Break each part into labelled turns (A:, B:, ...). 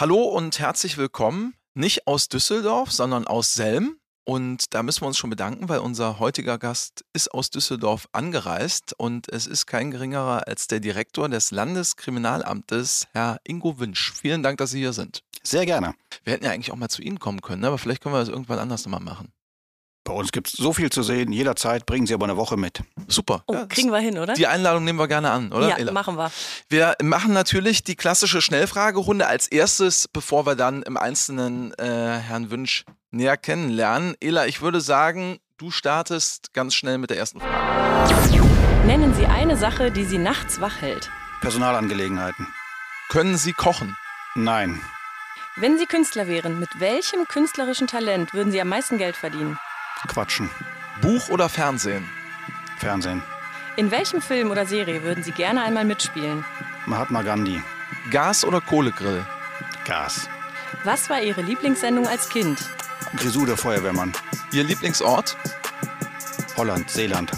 A: Hallo und herzlich willkommen. Nicht aus Düsseldorf, sondern aus Selm. Und da müssen wir uns schon bedanken, weil unser heutiger Gast ist aus Düsseldorf angereist und es ist kein geringerer als der Direktor des Landeskriminalamtes, Herr Ingo Wünsch. Vielen Dank, dass Sie hier sind.
B: Sehr gerne.
A: Wir hätten ja eigentlich auch mal zu Ihnen kommen können, ne? aber vielleicht können wir das irgendwann anders nochmal machen.
B: Bei uns gibt es so viel zu sehen. Jederzeit bringen Sie aber eine Woche mit.
A: Super.
C: Oh,
A: Ja,
C: kriegen wir hin, oder?
A: Die Einladung nehmen wir gerne an, oder?
C: ja,
A: Ela?
C: machen wir.
A: Wir machen natürlich die klassische Schnellfragerunde als erstes, bevor wir dann im Einzelnen äh, Herrn Wünsch näher kennenlernen. Ela, ich würde sagen, du startest ganz schnell mit der ersten Frage.
C: Nennen Sie eine Sache, die Sie nachts wach hält.
B: Personalangelegenheiten.
A: Können Sie kochen?
B: Nein.
C: Wenn Sie Künstler wären, mit welchem künstlerischen Talent würden Sie am meisten Geld verdienen?
B: Quatschen.
A: Buch oder Fernsehen?
B: Fernsehen.
C: In welchem Film oder Serie würden Sie gerne einmal mitspielen?
B: Mahatma Gandhi.
A: Gas- oder Kohlegrill?
B: Gas.
C: Was war Ihre Lieblingssendung als Kind?
B: Grisou der Feuerwehrmann.
A: Ihr Lieblingsort?
B: Holland. Seeland.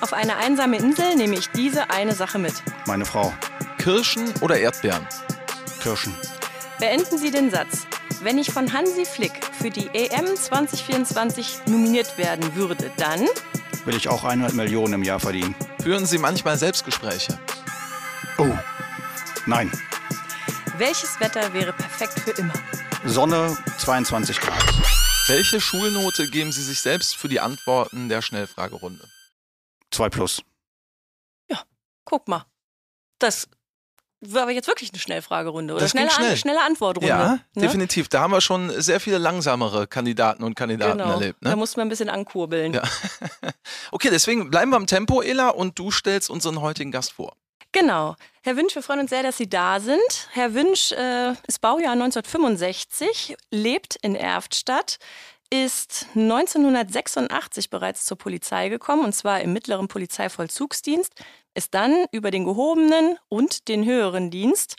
C: Auf eine einsame Insel nehme ich diese eine Sache mit.
B: Meine Frau.
A: Kirschen oder Erdbeeren?
B: Kirschen.
C: Beenden Sie den Satz. Wenn ich von Hansi Flick für die EM 2024 nominiert werden würde, dann
B: Will ich auch 100 Millionen im Jahr verdienen.
A: Führen Sie manchmal Selbstgespräche?
B: Oh. Nein.
C: welches Wetter wäre perfekt für immer?
B: Sonne 22 Grad.
A: Welche Schulnote geben Sie sich selbst für die Antworten der Schnellfragerunde?
B: 2 plus.
C: Guck mal. Das war aber jetzt wirklich eine Schnellfragerunde oder
A: Das
C: schnelle,
A: schnell.
C: An schnelle Antwortrunde.
A: Ja,
C: ne?
A: definitiv. Da haben wir schon sehr viele langsamere Kandidaten und Kandidaten
C: Genau.
A: erlebt.
C: Da
A: Ne?
C: mussten wir ein bisschen ankurbeln.
A: Ja. Okay, deswegen bleiben wir im Tempo, Ela, und du stellst unseren heutigen Gast vor.
C: Genau. Herr Wünsch, wir freuen uns sehr, dass Sie da sind. Herr Wünsch äh, ist Baujahr 1965, lebt in Erftstadt, ist 1986 bereits zur Polizei gekommen, und zwar im mittleren Polizeivollzugsdienst, ist dann über den gehobenen und den höheren Dienst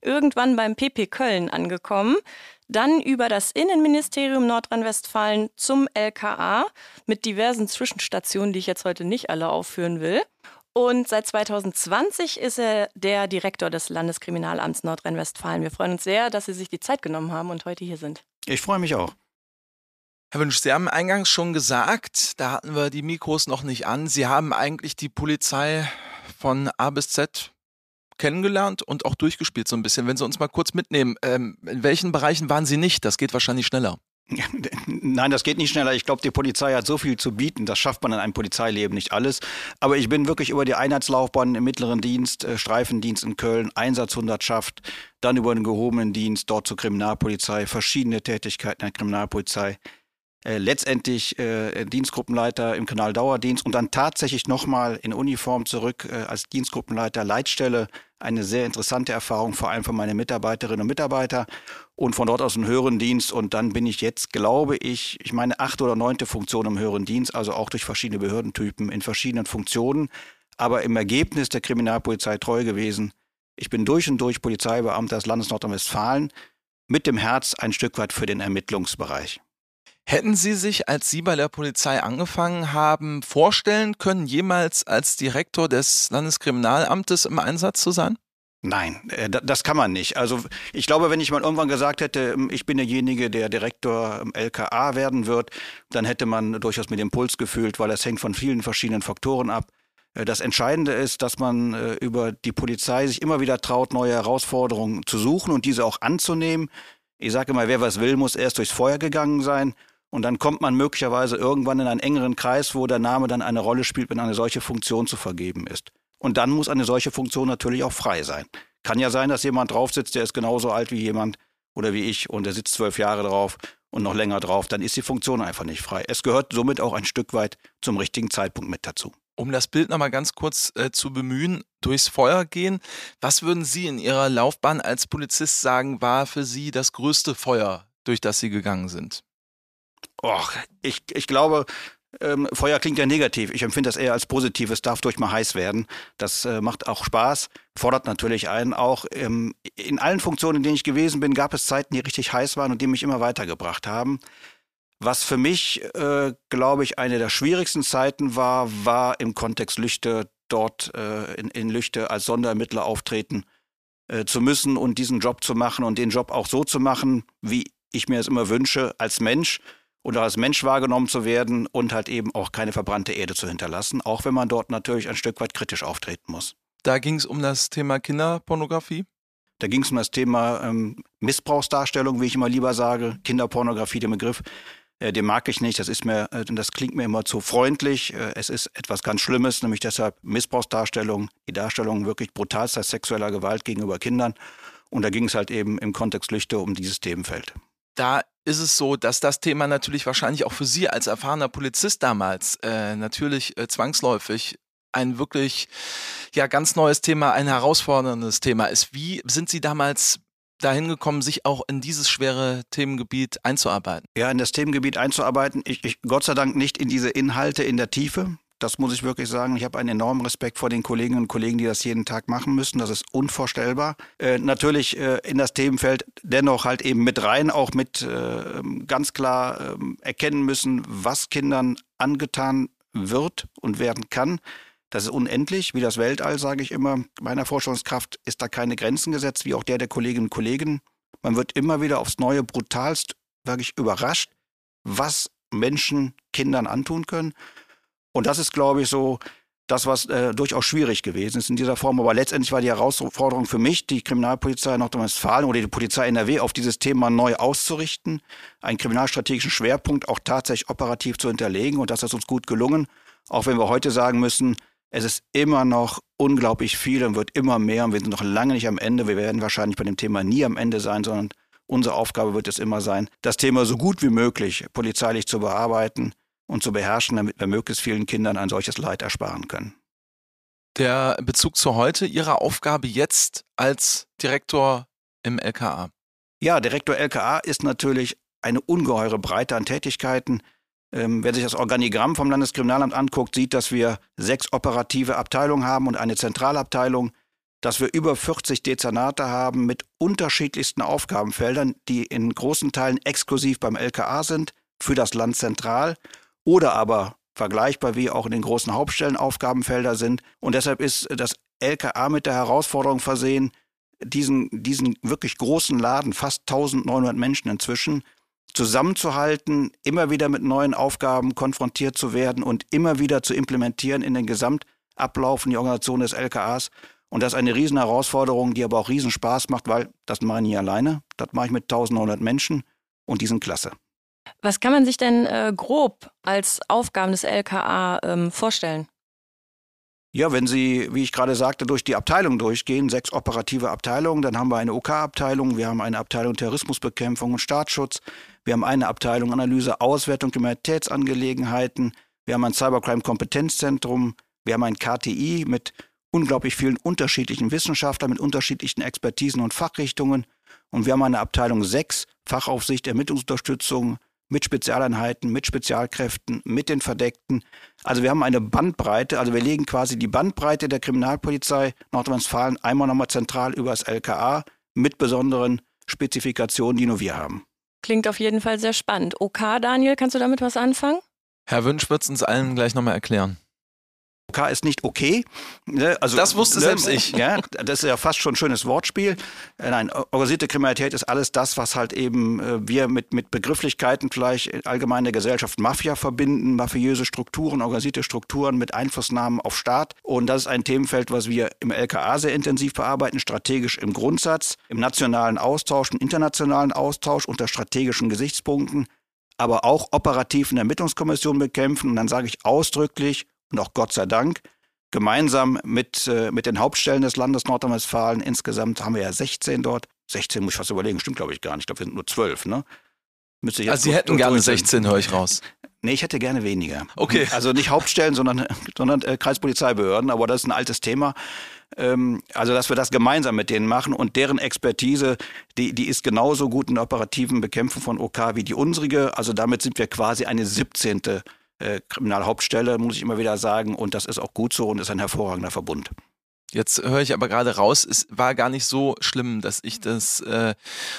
C: irgendwann beim PP Köln angekommen, dann über das Innenministerium Nordrhein-Westfalen zum LKA mit diversen Zwischenstationen, die ich jetzt heute nicht alle aufführen will. Und seit 2020 ist er der Direktor des Landeskriminalamts Nordrhein-Westfalen. Wir freuen uns sehr, dass Sie sich die Zeit genommen haben und heute hier sind.
B: Ich freue mich auch.
A: Herr Wünsch, Sie haben eingangs schon gesagt, da hatten wir die Mikros noch nicht an, Sie haben eigentlich die Polizei von A bis Z kennengelernt und auch durchgespielt so ein bisschen. Wenn Sie uns mal kurz mitnehmen, ähm, in welchen Bereichen waren Sie nicht? Das geht wahrscheinlich schneller.
B: Nein, das geht nicht schneller. Ich glaube, die Polizei hat so viel zu bieten. Das schafft man in einem Polizeileben nicht alles. Aber ich bin wirklich über die Einheitslaufbahn im mittleren Dienst, äh, Streifendienst in Köln, Einsatzhundertschaft, dann über den gehobenen Dienst, dort zur Kriminalpolizei, verschiedene Tätigkeiten der Kriminalpolizei. Äh, letztendlich äh, Dienstgruppenleiter im Kanaldauerdienst und dann tatsächlich nochmal in Uniform zurück äh, als Dienstgruppenleiter Leitstelle. Eine sehr interessante Erfahrung, vor allem für meine Mitarbeiterinnen und Mitarbeiter und von dort aus einen höheren Dienst. Und dann bin ich jetzt, glaube ich, ich meine achte oder neunte Funktion im höheren Dienst, also auch durch verschiedene Behördentypen in verschiedenen Funktionen, aber im Ergebnis der Kriminalpolizei treu gewesen. Ich bin durch und durch Polizeibeamter des Landes Nordrhein-Westfalen mit dem Herz ein Stück weit für den Ermittlungsbereich.
A: Hätten Sie sich, als Sie bei der Polizei angefangen haben, vorstellen können, jemals als Direktor des Landeskriminalamtes im Einsatz zu sein?
B: Nein, äh, da- das kann man nicht. Also ich glaube, wenn ich mal irgendwann gesagt hätte, ähm, ich bin derjenige, der Direktor im LKA werden wird, dann hätte man durchaus mit dem Puls gefühlt, weil das hängt von vielen verschiedenen Faktoren ab. Äh, Das Entscheidende ist, dass man äh, über die Polizei sich immer wieder traut, neue Herausforderungen zu suchen und diese auch anzunehmen. Ich sage immer, wer was will, muss erst durchs Feuer gegangen sein. Und dann kommt man möglicherweise irgendwann in einen engeren Kreis, wo der Name dann eine Rolle spielt, wenn eine solche Funktion zu vergeben ist. Und dann muss eine solche Funktion natürlich auch frei sein. Kann ja sein, dass jemand drauf sitzt, der ist genauso alt wie jemand oder wie ich und der sitzt zwölf Jahre drauf und noch länger drauf. Dann ist die Funktion einfach nicht frei. Es gehört somit auch ein Stück weit zum richtigen Zeitpunkt mit dazu.
A: Um das Bild nochmal ganz kurz äh, zu bemühen, durchs Feuer gehen. Was würden Sie in Ihrer Laufbahn als Polizist sagen, war für Sie das größte Feuer, durch das Sie gegangen sind?
B: Och, ich, ich glaube, ähm, Feuer klingt ja negativ. Ich empfinde das eher als positiv. Es darf durch mal heiß werden. Das äh, macht auch Spaß, fordert natürlich einen auch. Ähm, in allen Funktionen, in denen ich gewesen bin, gab es Zeiten, die richtig heiß waren und die mich immer weitergebracht haben. Was für mich, äh, glaube ich, eine der schwierigsten Zeiten war, war im Kontext Lüchte dort äh, in, in Lüchte als Sonderermittler auftreten äh, zu müssen und diesen Job zu machen und den Job auch so zu machen, wie ich mir es immer wünsche, als Mensch und als Mensch wahrgenommen zu werden und halt eben auch keine verbrannte Erde zu hinterlassen, auch wenn man dort natürlich ein Stück weit kritisch auftreten muss.
A: Da ging es um das Thema Kinderpornografie?
B: Da ging es um das Thema ähm, Missbrauchsdarstellung, wie ich immer lieber sage, Kinderpornografie, der Begriff. Äh, den mag ich nicht, das ist mir, äh, das klingt mir immer zu freundlich. Äh, es ist etwas ganz Schlimmes, nämlich deshalb Missbrauchsdarstellung, die Darstellung wirklich brutalster sexueller Gewalt gegenüber Kindern. Und da ging es halt eben im Kontext Lüchte um dieses Themenfeld.
A: Da ist es so, dass das Thema natürlich wahrscheinlich auch für Sie als erfahrener Polizist damals äh, natürlich äh, zwangsläufig ein wirklich ja ganz neues Thema, ein herausforderndes Thema ist. Wie sind Sie damals dahin gekommen, sich auch in dieses schwere Themengebiet einzuarbeiten?
B: Ja, in das Themengebiet einzuarbeiten. Ich, ich Gott sei Dank nicht in diese Inhalte in der Tiefe. Das muss ich wirklich sagen. Ich habe einen enormen Respekt vor den Kolleginnen und Kollegen, die das jeden Tag machen müssen. Das ist unvorstellbar. Äh, natürlich äh, in das Themenfeld dennoch halt eben mit rein, auch mit äh, ganz klar ähm, erkennen müssen, was Kindern angetan wird und werden kann. Das ist unendlich, wie das Weltall, sage ich immer. Meiner Forschungskraft ist da keine Grenzen gesetzt, wie auch der der Kolleginnen und Kollegen. Man wird immer wieder aufs Neue brutalst wirklich überrascht, was Menschen Kindern antun können. Und das ist, glaube ich, so das, was äh, durchaus schwierig gewesen ist in dieser Form. Aber letztendlich war die Herausforderung für mich, die Kriminalpolizei Nordrhein-Westfalen oder die Polizei NRW auf dieses Thema neu auszurichten, einen kriminalstrategischen Schwerpunkt auch tatsächlich operativ zu hinterlegen. Und das ist uns gut gelungen. Auch wenn wir heute sagen müssen, es ist immer noch unglaublich viel und wird immer mehr und wir sind noch lange nicht am Ende. Wir werden wahrscheinlich bei dem Thema nie am Ende sein, sondern unsere Aufgabe wird es immer sein, das Thema so gut wie möglich polizeilich zu bearbeiten und zu beherrschen, damit wir möglichst vielen Kindern ein solches Leid ersparen können.
A: Der Bezug zu heute, Ihrer Aufgabe jetzt als Direktor im LKA?
B: Ja, Direktor LKA ist natürlich eine ungeheure Breite an Tätigkeiten. Ähm, wer sich das Organigramm vom Landeskriminalamt anguckt, sieht, dass wir sechs operative Abteilungen haben und eine Zentralabteilung, dass wir über 40 Dezernate haben mit unterschiedlichsten Aufgabenfeldern, die in großen Teilen exklusiv beim LKA sind, für das Land zentral oder aber vergleichbar wie auch in den großen Hauptstellen Aufgabenfelder sind. Und deshalb ist das LKA mit der Herausforderung versehen, diesen, diesen wirklich großen Laden, fast 1900 Menschen inzwischen, zusammenzuhalten, immer wieder mit neuen Aufgaben konfrontiert zu werden und immer wieder zu implementieren in den Gesamtablauf in die Organisation des LKAs. Und das ist eine riesen Herausforderung, die aber auch riesen Spaß macht, weil das mache ich nie alleine. Das mache ich mit 1900 Menschen und die sind klasse.
C: Was kann man sich denn äh, grob als Aufgaben des LKA ähm, vorstellen?
B: Ja, wenn Sie, wie ich gerade sagte, durch die Abteilung durchgehen, sechs operative Abteilungen, dann haben wir eine OK-Abteilung, wir haben eine Abteilung Terrorismusbekämpfung und Staatsschutz, wir haben eine Abteilung Analyse, Auswertung Kriminalitätsangelegenheiten, wir haben ein Cybercrime-Kompetenzzentrum, wir haben ein KTI mit unglaublich vielen unterschiedlichen Wissenschaftlern, mit unterschiedlichen Expertisen und Fachrichtungen und wir haben eine Abteilung 6, Fachaufsicht, Ermittlungsunterstützung, mit Spezialeinheiten, mit Spezialkräften, mit den Verdeckten. Also wir haben eine Bandbreite, also wir legen quasi die Bandbreite der Kriminalpolizei Nordrhein-Westfalen einmal nochmal zentral über das LKA mit besonderen Spezifikationen, die nur wir haben.
C: Klingt auf jeden Fall sehr spannend. OK, Daniel, kannst du damit was anfangen?
A: Herr Wünsch wird es uns allen gleich nochmal erklären.
B: OK ist nicht okay.
A: Ne? Also, das wusste ne? selbst ich.
B: Ja, das ist ja fast schon ein schönes Wortspiel. Äh, nein, organisierte Kriminalität ist alles das, was halt eben äh, wir mit, mit Begrifflichkeiten vielleicht allgemein der Gesellschaft Mafia verbinden, mafiöse Strukturen, organisierte Strukturen mit Einflussnahmen auf Staat. Und das ist ein Themenfeld, was wir im LKA sehr intensiv bearbeiten, strategisch im Grundsatz, im nationalen Austausch, im internationalen Austausch unter strategischen Gesichtspunkten aber auch operativ in der Ermittlungskommission bekämpfen. Und dann sage ich ausdrücklich, und auch Gott sei Dank gemeinsam mit, äh, mit den Hauptstellen des Landes Nordrhein-Westfalen. Insgesamt haben wir ja 16 dort. 16 muss ich fast überlegen, stimmt glaube ich gar nicht. Ich glaube, wir sind nur 12, ne?
A: Müsste also Sie hätten gerne 16, höre ich raus.
B: Nee, ich hätte gerne weniger.
A: Okay.
B: Also nicht Hauptstellen, sondern, sondern äh, Kreispolizeibehörden, aber das ist ein altes Thema. Ähm, also, dass wir das gemeinsam mit denen machen und deren Expertise, die, die ist genauso gut in der operativen Bekämpfung von OK wie die unsrige. Also damit sind wir quasi eine 17 äh, Kriminalhauptstelle, muss ich immer wieder sagen. Und das ist auch gut so und ist ein hervorragender Verbund.
A: Jetzt höre ich aber gerade raus, es war gar nicht so schlimm, dass ich das äh,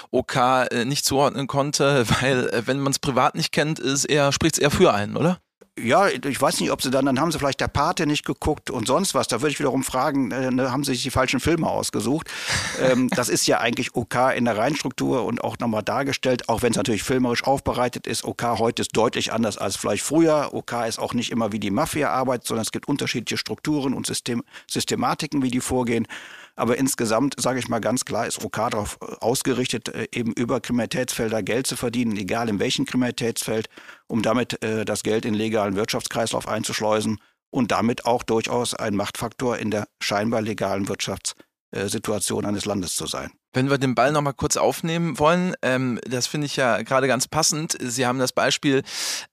A: OK äh, nicht zuordnen konnte, weil äh, wenn man es privat nicht kennt, ist eher, spricht es eher für einen, oder?
B: Ja, ich weiß nicht, ob sie dann, dann haben sie vielleicht der Pate nicht geguckt und sonst was. Da würde ich wiederum fragen, äh, ne, haben sie sich die falschen Filme ausgesucht? ähm, das ist ja eigentlich OK in der Reinstruktur und auch nochmal dargestellt, auch wenn es natürlich filmerisch aufbereitet ist. OK heute ist deutlich anders als vielleicht früher. OK ist auch nicht immer wie die Mafia arbeitet, sondern es gibt unterschiedliche Strukturen und System Systematiken, wie die vorgehen. Aber insgesamt, sage ich mal ganz klar, ist OK darauf äh, ausgerichtet, äh, eben über Kriminalitätsfelder Geld zu verdienen, egal in welchem Kriminalitätsfeld, um damit äh, das Geld in legalen Wirtschaftskreislauf einzuschleusen und damit auch durchaus ein Machtfaktor in der scheinbar legalen Wirtschaftssituation eines Landes zu sein.
A: Wenn wir den Ball nochmal kurz aufnehmen wollen, ähm, das finde ich ja gerade ganz passend. Sie haben das Beispiel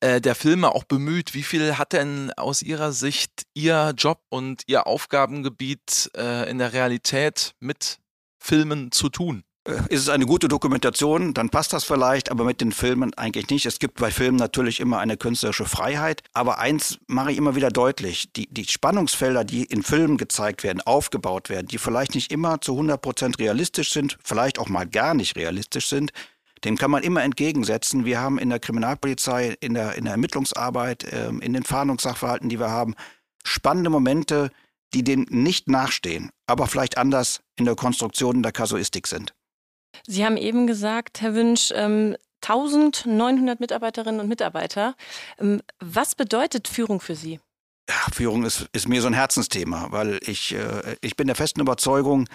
A: äh, der Filme auch bemüht. Wie viel hat denn aus Ihrer Sicht Ihr Job und Ihr Aufgabengebiet äh, in der Realität mit Filmen zu tun?
B: Äh, ist es eine gute Dokumentation, dann passt das vielleicht, aber mit den Filmen eigentlich nicht. Es gibt bei Filmen natürlich immer eine künstlerische Freiheit, aber eins mache ich immer wieder deutlich, die, die Spannungsfelder, die in Filmen gezeigt werden, aufgebaut werden, die vielleicht nicht immer zu 100 Prozent realistisch sind, vielleicht auch mal gar nicht realistisch sind, dem kann man immer entgegensetzen. Wir haben in der Kriminalpolizei, in der, in der Ermittlungsarbeit, ähm, in den Fahndungssachverhalten, die wir haben, spannende Momente, die denen nicht nachstehen, aber vielleicht anders in der Konstruktion der Kasuistik sind.
C: Sie haben eben gesagt, Herr Wünsch, ähm, 1900 Mitarbeiterinnen und Mitarbeiter. Ähm, was bedeutet Führung für Sie?
B: Ja, Führung ist, ist mir so ein Herzensthema, weil ich, äh, ich bin der festen Überzeugung,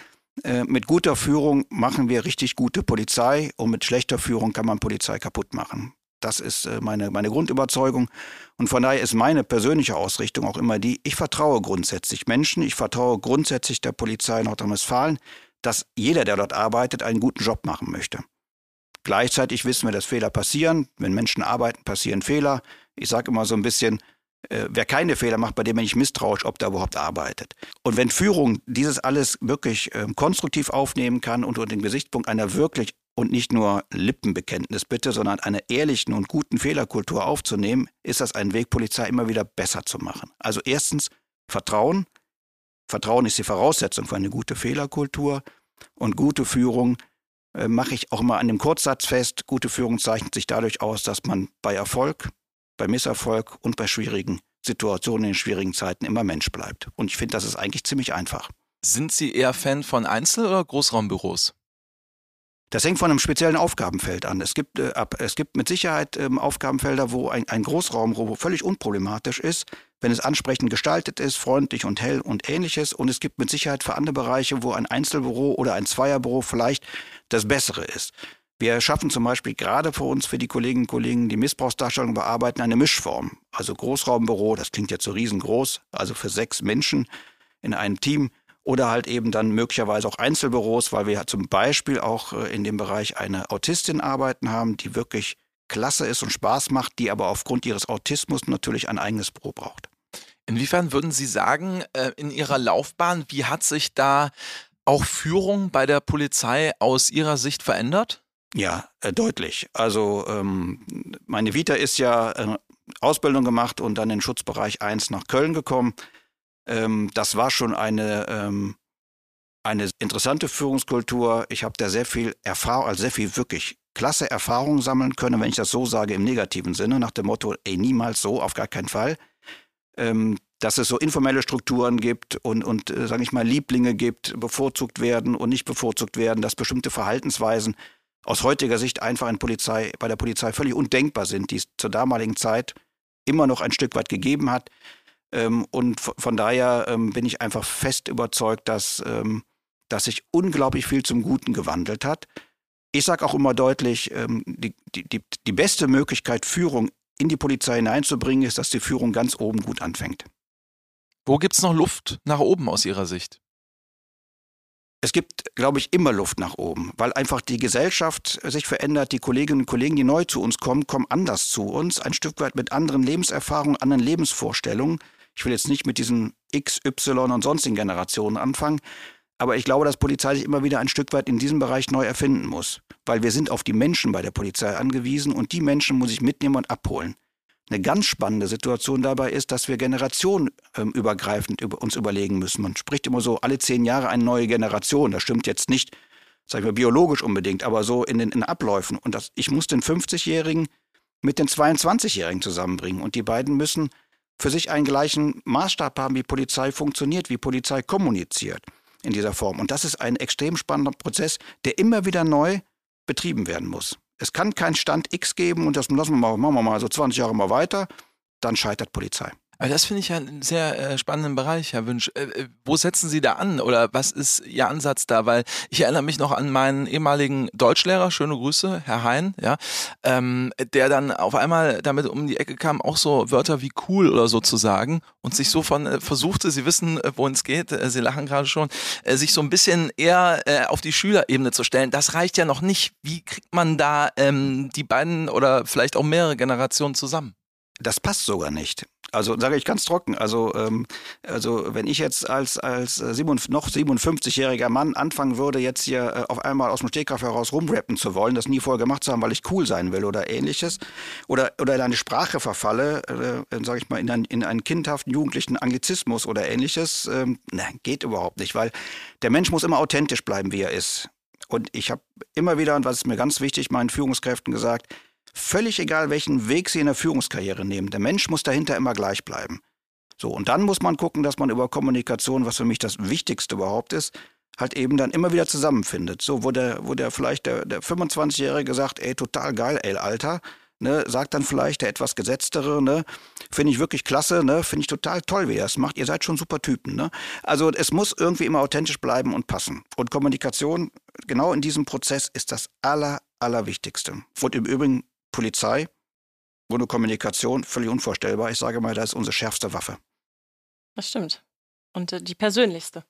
B: äh, mit guter Führung machen wir richtig gute Polizei und mit schlechter Führung kann man Polizei kaputt machen. Das ist äh, meine, meine Grundüberzeugung. Und von daher ist meine persönliche Ausrichtung auch immer die, ich vertraue grundsätzlich Menschen, ich vertraue grundsätzlich der Polizei Nordrhein-Westfalen dass jeder, der dort arbeitet, einen guten Job machen möchte. Gleichzeitig wissen wir, dass Fehler passieren. Wenn Menschen arbeiten, passieren Fehler. Ich sage immer so ein bisschen, äh, wer keine Fehler macht, bei dem bin ich misstrauisch, ob der überhaupt arbeitet. Und wenn Führung dieses alles wirklich äh, konstruktiv aufnehmen kann und unter den Gesichtspunkt einer wirklich und nicht nur Lippenbekenntnis bitte, sondern einer ehrlichen und guten Fehlerkultur aufzunehmen, ist das ein Weg, Polizei immer wieder besser zu machen. Also erstens Vertrauen, Vertrauen ist die Voraussetzung für eine gute Fehlerkultur und gute Führung äh, mache ich auch immer an dem Kurzsatz fest. Gute Führung zeichnet sich dadurch aus, dass man bei Erfolg, bei Misserfolg und bei schwierigen Situationen in schwierigen Zeiten immer Mensch bleibt. Und ich finde, das ist eigentlich ziemlich einfach.
A: Sind Sie eher Fan von Einzel- oder Großraumbüros?
B: Das hängt von einem speziellen Aufgabenfeld an. Es gibt, äh, ab, es gibt mit Sicherheit ähm, Aufgabenfelder, wo ein, ein Großraumbüro völlig unproblematisch ist, wenn es ansprechend gestaltet ist, freundlich und hell und ähnliches. Und es gibt mit Sicherheit für andere Bereiche, wo ein Einzelbüro oder ein Zweierbüro vielleicht das Bessere ist. Wir schaffen zum Beispiel gerade für uns, für die Kolleginnen und Kollegen, die Missbrauchsdarstellung bearbeiten, eine Mischform. Also Großraumbüro, das klingt jetzt so riesengroß, also für sechs Menschen in einem Team oder halt eben dann möglicherweise auch Einzelbüros, weil wir zum Beispiel auch äh, in dem Bereich eine Autistin arbeiten haben, die wirklich klasse ist und Spaß macht, die aber aufgrund ihres Autismus natürlich ein eigenes Büro braucht.
A: Inwiefern würden Sie sagen, äh, in Ihrer Laufbahn, wie hat sich da auch Führung bei der Polizei aus Ihrer Sicht verändert?
B: Ja, äh, deutlich. Also ähm, meine Vita ist ja äh, Ausbildung gemacht und dann in Schutzbereich 1 nach Köln gekommen. Ähm, das war schon eine, ähm, eine interessante Führungskultur. Ich habe da sehr viel Erfahrung, also sehr viel wirklich klasse Erfahrung sammeln können, wenn ich das so sage, im negativen Sinne, nach dem Motto, ey, niemals so, auf gar keinen Fall. Ähm, dass es so informelle Strukturen gibt und, und äh, sage ich mal, Lieblinge gibt, bevorzugt werden und nicht bevorzugt werden, dass bestimmte Verhaltensweisen aus heutiger Sicht einfach in Polizei, bei der Polizei völlig undenkbar sind, die es zur damaligen Zeit immer noch ein Stück weit gegeben hat. Ähm, und von daher ähm, bin ich einfach fest überzeugt, dass, ähm, dass sich unglaublich viel zum Guten gewandelt hat. Ich sage auch immer deutlich, die, die, die beste Möglichkeit, Führung in die Polizei hineinzubringen, ist, dass die Führung ganz oben gut anfängt.
A: Wo gibt es noch Luft nach oben aus Ihrer Sicht?
B: Es gibt, glaube ich, immer Luft nach oben, weil einfach die Gesellschaft sich verändert. Die Kolleginnen und Kollegen, die neu zu uns kommen, kommen anders zu uns, ein Stück weit mit anderen Lebenserfahrungen, anderen Lebensvorstellungen. Ich will jetzt nicht mit diesen X, Y und sonstigen Generationen anfangen, aber ich glaube, dass Polizei sich immer wieder ein Stück weit in diesem Bereich neu erfinden muss, weil wir sind auf die Menschen bei der Polizei angewiesen und die Menschen muss ich mitnehmen und abholen. Eine ganz spannende Situation dabei ist, dass wir generationenübergreifend über uns überlegen müssen. Man spricht immer so, alle zehn Jahre eine neue Generation. Das stimmt jetzt nicht, sag ich mal, biologisch unbedingt, aber so in den in Abläufen. Und das, ich muss den 50-Jährigen mit den 22-Jährigen zusammenbringen. Und die beiden müssen für sich einen gleichen Maßstab haben, wie Polizei funktioniert, wie Polizei kommuniziert in dieser Form. Und das ist ein extrem spannender Prozess, der immer wieder neu betrieben werden muss. Es kann keinen Stand X geben und das lassen wir mal, machen wir mal so 20 Jahre mal weiter, dann scheitert Polizei.
A: Aber das finde ich ja einen sehr äh, spannenden Bereich, Herr Wünsch. Äh, äh, wo setzen Sie da an oder was ist Ihr Ansatz da? Weil ich erinnere mich noch an meinen ehemaligen Deutschlehrer, schöne Grüße, Herr Hein, ja, ähm, der dann auf einmal damit um die Ecke kam, auch so Wörter wie cool oder so zu sagen und sich so von äh, versuchte, Sie wissen, äh, wohin es geht, äh, Sie lachen gerade schon, äh, sich so ein bisschen eher auf die Schülerebene zu stellen. Das reicht ja noch nicht. Wie kriegt man da ähm, die beiden oder vielleicht auch mehrere Generationen zusammen?
B: Das passt sogar nicht. Also sage ich ganz trocken. Also, ähm, also wenn ich jetzt als, als äh, noch 57-jähriger Mann anfangen würde, jetzt hier äh, auf einmal aus dem Stegreif heraus rumrappen zu wollen, das nie vorher gemacht zu haben, weil ich cool sein will oder ähnliches, oder, oder in eine Sprache verfalle, äh, sage ich mal, in, ein, in einen kindhaften, jugendlichen Anglizismus oder ähnliches, ähm, nein, geht überhaupt nicht, weil der Mensch muss immer authentisch bleiben, wie er ist. Und ich habe immer wieder, und was ist mir ganz wichtig, meinen Führungskräften gesagt, Völlig egal, welchen Weg Sie in der Führungskarriere nehmen. Der Mensch muss dahinter immer gleich bleiben. So, und dann muss man gucken, dass man über Kommunikation, was für mich das Wichtigste überhaupt ist, halt eben dann immer wieder zusammenfindet. So, wo der, wo der vielleicht der, der 25-Jährige sagt, ey, total geil, ey, Alter, ne, sagt dann vielleicht der etwas gesetztere, ne, finde ich wirklich klasse, ne, finde ich total toll, wie ihr es macht, ihr seid schon super Typen, ne. Also es muss irgendwie immer authentisch bleiben und passen. Und Kommunikation, genau in diesem Prozess ist das aller, allerwichtigste. Und im Übrigen Polizei, ohne Kommunikation, völlig unvorstellbar. Ich sage mal, das ist unsere schärfste Waffe.
C: Das stimmt. Und äh, die persönlichste.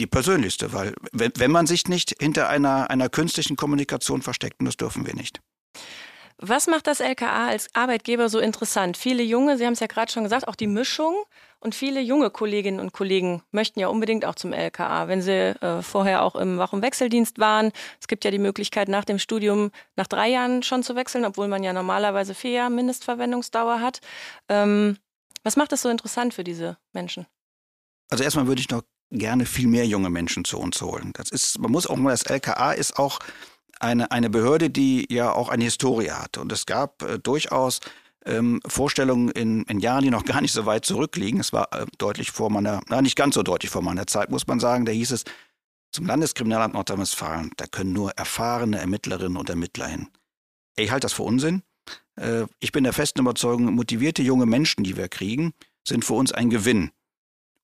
B: Die persönlichste, weil wenn, wenn man sich nicht hinter einer, einer künstlichen Kommunikation versteckt, und das dürfen wir nicht.
C: Was macht das LKA als Arbeitgeber so interessant? Viele junge, Sie haben es ja gerade schon gesagt, auch die Mischung und viele junge Kolleginnen und Kollegen möchten ja unbedingt auch zum LKA, wenn sie äh, vorher auch im Wach- und Wechseldienst waren. Es gibt ja die Möglichkeit, nach dem Studium nach drei Jahren schon zu wechseln, obwohl man ja normalerweise vier Jahre Mindestverwendungsdauer hat. Ähm, was macht das so interessant für diese Menschen?
B: Also erstmal würde ich noch gerne viel mehr junge Menschen zu uns holen. Das ist, man muss auch mal, das LKA ist auch eine, eine Behörde, die ja auch eine Historie hat. Und es gab äh, durchaus ähm, Vorstellungen in, in, Jahren, die noch gar nicht so weit zurückliegen. Es war äh, deutlich vor meiner, na nicht ganz so deutlich vor meiner Zeit, muss man sagen. Da hieß es, zum Landeskriminalamt Nordrhein-Westfalen, da können nur erfahrene Ermittlerinnen und Ermittler hin. Ich halte das für Unsinn. Äh, ich bin der festen Überzeugung, motivierte junge Menschen, die wir kriegen, sind für uns ein Gewinn.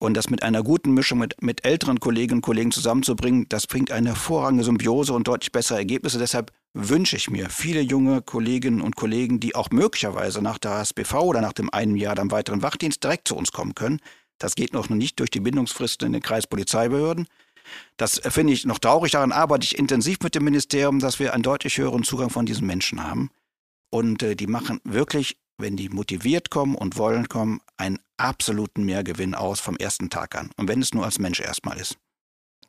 B: Und das mit einer guten Mischung mit, mit älteren Kolleginnen und Kollegen zusammenzubringen, das bringt eine hervorragende Symbiose und deutlich bessere Ergebnisse. Deshalb wünsche ich mir viele junge Kolleginnen und Kollegen, die auch möglicherweise nach der HSBV oder nach dem einen Jahr dann weiteren Wachdienst direkt zu uns kommen können. Das geht noch nicht durch die Bindungsfristen in den Kreispolizeibehörden. Das finde ich noch traurig. Daran arbeite ich intensiv mit dem Ministerium, dass wir einen deutlich höheren Zugang von diesen Menschen haben. Und äh, die machen wirklich, wenn die motiviert kommen und wollen kommen, einen absoluten Mehrgewinn aus vom ersten Tag an. Und wenn es nur als Mensch erstmal ist.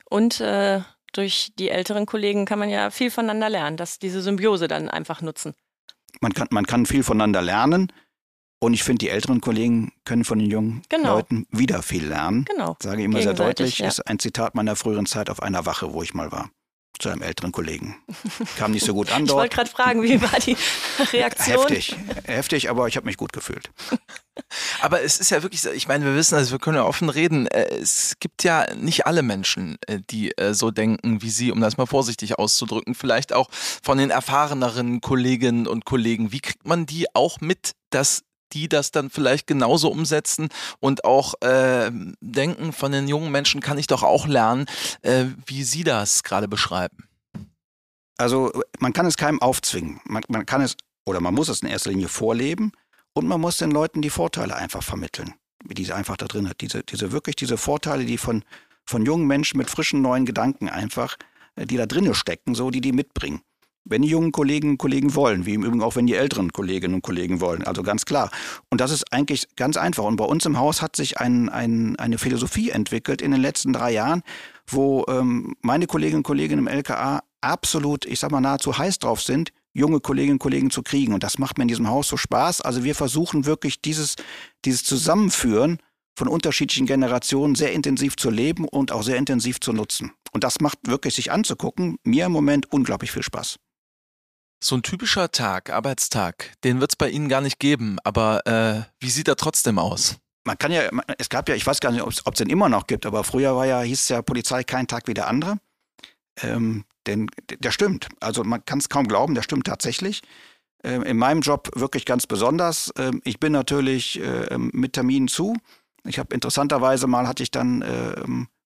C: Und äh, durch die älteren Kollegen kann man ja viel voneinander lernen, dass diese Symbiose dann einfach nutzen.
B: Man kann, man kann viel voneinander lernen. Und ich finde, die älteren Kollegen können von den jungen genau. Leuten wieder viel lernen. Genau. Sage ich immer sehr deutlich, ja. ist ein Zitat meiner früheren Zeit auf einer Wache, wo ich mal war zu einem älteren Kollegen. Kam nicht so gut an dort.
C: Ich wollte gerade fragen, wie war die Reaktion?
B: Heftig, heftig, aber ich habe mich gut gefühlt.
A: Aber es ist ja wirklich so, ich meine, wir wissen, also wir können ja offen reden, äh, es gibt ja nicht alle Menschen, äh, die äh, so denken wie Sie, um das mal vorsichtig auszudrücken, vielleicht auch von den erfahreneren Kolleginnen und Kollegen. Wie kriegt man die auch mit, dass die das dann vielleicht genauso umsetzen und auch äh, denken, von den jungen Menschen kann ich doch auch lernen, äh, wie Sie das gerade beschreiben.
B: Also man kann es keinem aufzwingen. Man, man kann es oder man muss es in erster Linie vorleben und man muss den Leuten die Vorteile einfach vermitteln, wie diese einfach da drin hat. Diese, diese wirklich diese Vorteile, die von, von jungen Menschen mit frischen neuen Gedanken einfach, äh, die da drinnen stecken, so die die mitbringen wenn die jungen Kolleginnen und Kollegen wollen, wie im Übrigen auch wenn die älteren Kolleginnen und Kollegen wollen. Also ganz klar. Und das ist eigentlich ganz einfach. Und bei uns im Haus hat sich ein, ein, eine Philosophie entwickelt in den letzten drei Jahren, wo ähm, meine Kolleginnen und Kollegen im LKA absolut, ich sag mal, nahezu heiß drauf sind, junge Kolleginnen und Kollegen zu kriegen. Und das macht mir in diesem Haus so Spaß. Also wir versuchen wirklich dieses, dieses Zusammenführen von unterschiedlichen Generationen sehr intensiv zu leben und auch sehr intensiv zu nutzen. Und das macht wirklich sich anzugucken, mir im Moment unglaublich viel Spaß.
A: So ein typischer Tag, Arbeitstag, den wird es bei Ihnen gar nicht geben, aber äh, wie sieht er trotzdem aus?
B: Man kann ja, es gab ja, ich weiß gar nicht, ob es den immer noch gibt, aber früher war ja, hieß es ja Polizei kein Tag wie der andere. Ähm, denn der stimmt. Also man kann es kaum glauben, der stimmt tatsächlich. Ähm, in meinem Job wirklich ganz besonders. Ähm, ich bin natürlich äh, mit Terminen zu. Ich habe interessanterweise mal hatte ich dann äh,